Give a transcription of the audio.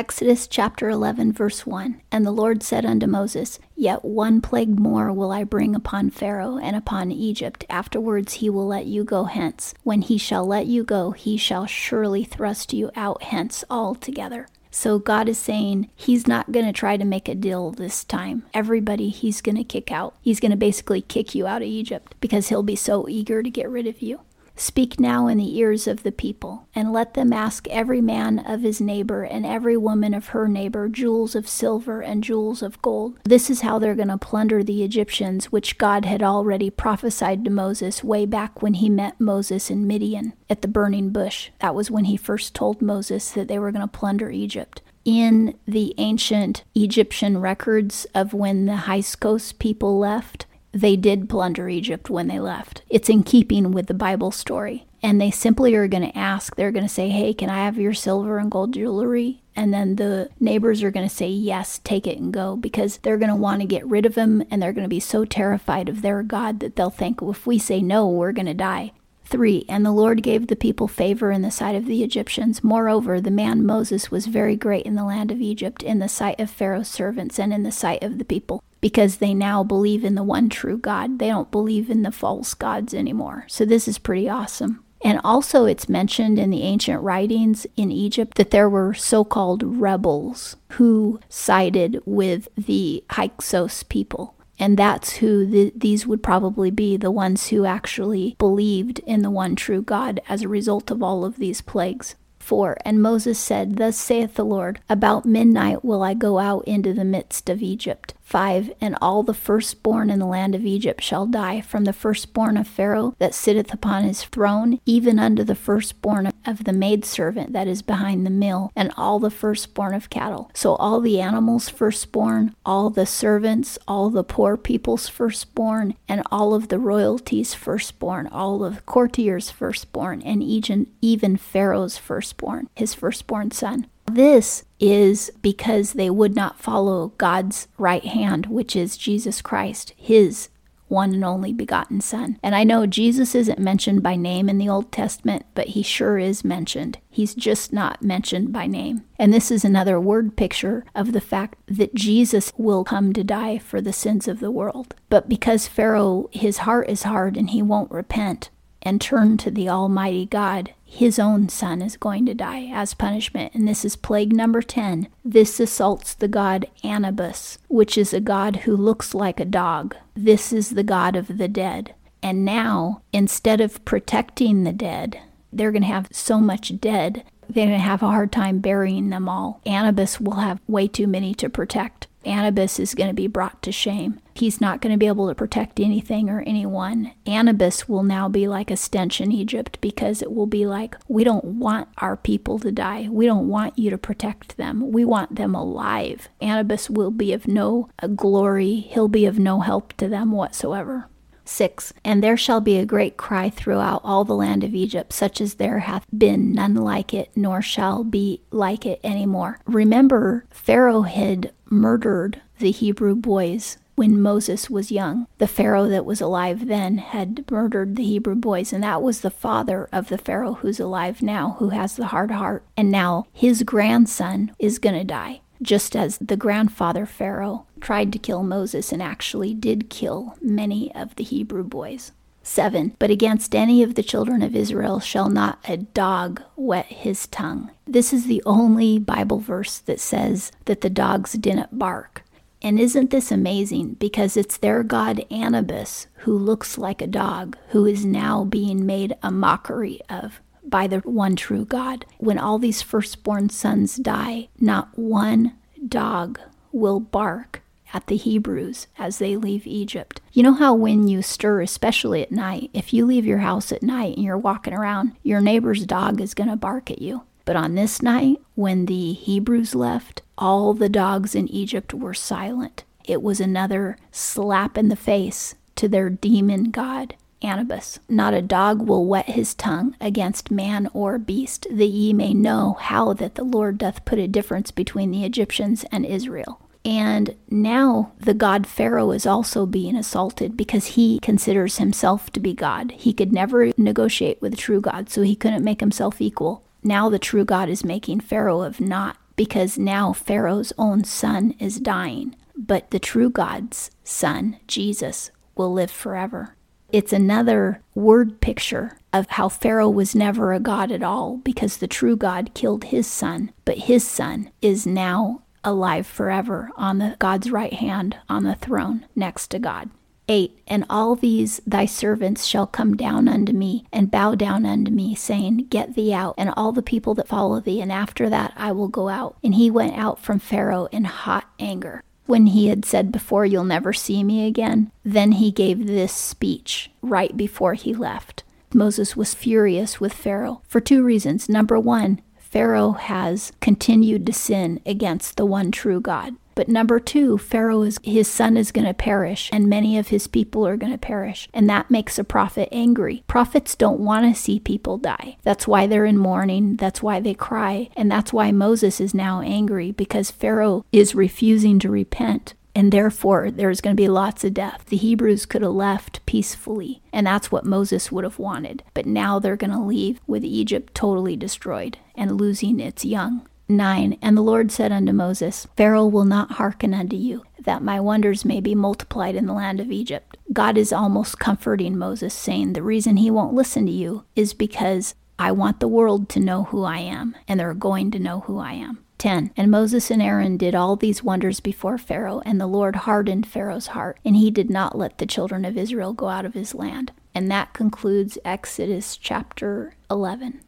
Exodus chapter 11, verse 1 And the Lord said unto Moses, Yet one plague more will I bring upon Pharaoh and upon Egypt. Afterwards he will let you go hence. When he shall let you go, he shall surely thrust you out hence altogether. So God is saying he's not going to try to make a deal this time. Everybody he's going to kick out. He's going to basically kick you out of Egypt because he'll be so eager to get rid of you. Speak now in the ears of the people, and let them ask every man of his neighbor and every woman of her neighbor jewels of silver and jewels of gold. This is how they're going to plunder the Egyptians, which God had already prophesied to Moses way back when he met Moses in Midian at the burning bush. That was when he first told Moses that they were going to plunder Egypt in the ancient Egyptian records of when the Hyksos people left, they did plunder Egypt when they left. It's in keeping with the Bible story. And they simply are going to ask, they're going to say, Hey, can I have your silver and gold jewelry? And then the neighbors are going to say, Yes, take it and go, because they're going to want to get rid of him and they're going to be so terrified of their God that they'll think, well, If we say no, we're going to die. 3. And the Lord gave the people favor in the sight of the Egyptians. Moreover, the man Moses was very great in the land of Egypt, in the sight of Pharaoh's servants, and in the sight of the people, because they now believe in the one true God. They don't believe in the false gods anymore. So this is pretty awesome. And also, it's mentioned in the ancient writings in Egypt that there were so called rebels who sided with the Hyksos people. And that's who the, these would probably be the ones who actually believed in the one true God as a result of all of these plagues. 4 And Moses said, Thus saith the Lord, About midnight will I go out into the midst of Egypt. 5 And all the firstborn in the land of Egypt shall die, from the firstborn of Pharaoh that sitteth upon his throne, even unto the firstborn of the maidservant that is behind the mill, and all the firstborn of cattle. So all the animals' firstborn, all the servants, all the poor people's firstborn, and all of the royalty's firstborn, all of the courtiers' firstborn, and even, even Pharaoh's firstborn, his firstborn son. This is because they would not follow God's right hand, which is Jesus Christ, his one and only begotten Son. And I know Jesus isn't mentioned by name in the Old Testament, but he sure is mentioned. He's just not mentioned by name. And this is another word picture of the fact that Jesus will come to die for the sins of the world. But because Pharaoh, his heart is hard and he won't repent, and turn to the Almighty God, his own son is going to die as punishment. And this is plague number 10. This assaults the god Anubis, which is a god who looks like a dog. This is the god of the dead. And now, instead of protecting the dead, they're going to have so much dead, they're going to have a hard time burying them all. Anubis will have way too many to protect. Anubis is going to be brought to shame. He's not going to be able to protect anything or anyone. Anubis will now be like a stench in Egypt because it will be like, we don't want our people to die. We don't want you to protect them. We want them alive. Anubis will be of no uh, glory, he'll be of no help to them whatsoever. 6. And there shall be a great cry throughout all the land of Egypt, such as there hath been none like it, nor shall be like it any more. Remember, Pharaoh had murdered the Hebrew boys when Moses was young. The Pharaoh that was alive then had murdered the Hebrew boys, and that was the father of the Pharaoh who's alive now, who has the hard heart. And now his grandson is going to die just as the grandfather Pharaoh tried to kill Moses and actually did kill many of the Hebrew boys. 7. But against any of the children of Israel shall not a dog wet his tongue. This is the only Bible verse that says that the dogs didn't bark. And isn't this amazing? Because it's their god Anubis, who looks like a dog, who is now being made a mockery of by the one true God. When all these firstborn sons die, not one dog will bark at the Hebrews as they leave Egypt. You know how when you stir, especially at night, if you leave your house at night and you're walking around, your neighbor's dog is going to bark at you. But on this night, when the Hebrews left, all the dogs in Egypt were silent. It was another slap in the face to their demon god. Anubis. Not a dog will wet his tongue against man or beast, that ye may know how that the Lord doth put a difference between the Egyptians and Israel. And now the god Pharaoh is also being assaulted because he considers himself to be God. He could never negotiate with the true God, so he couldn't make himself equal. Now the true God is making Pharaoh of naught because now Pharaoh's own son is dying, but the true God's son, Jesus, will live forever. It's another word picture of how Pharaoh was never a god at all because the true God killed his son, but his son is now alive forever on the God's right hand on the throne next to God. 8 And all these thy servants shall come down unto me, and bow down unto me, saying, Get thee out, and all the people that follow thee, and after that I will go out. And he went out from Pharaoh in hot anger. When he had said before, You'll never see me again, then he gave this speech right before he left. Moses was furious with Pharaoh for two reasons. Number one, Pharaoh has continued to sin against the one true God. But number two, Pharaoh is his son is going to perish, and many of his people are going to perish. And that makes a prophet angry. Prophets don't want to see people die. That's why they're in mourning. That's why they cry. And that's why Moses is now angry because Pharaoh is refusing to repent and therefore there's going to be lots of death. The Hebrews could have left peacefully, and that's what Moses would have wanted. But now they're going to leave with Egypt totally destroyed and losing its young. 9 And the Lord said unto Moses, Pharaoh will not hearken unto you, that my wonders may be multiplied in the land of Egypt. God is almost comforting Moses, saying, The reason he won't listen to you is because I want the world to know who I am, and they're going to know who I am. 10 And Moses and Aaron did all these wonders before Pharaoh, and the Lord hardened Pharaoh's heart, and he did not let the children of Israel go out of his land. And that concludes Exodus chapter 11.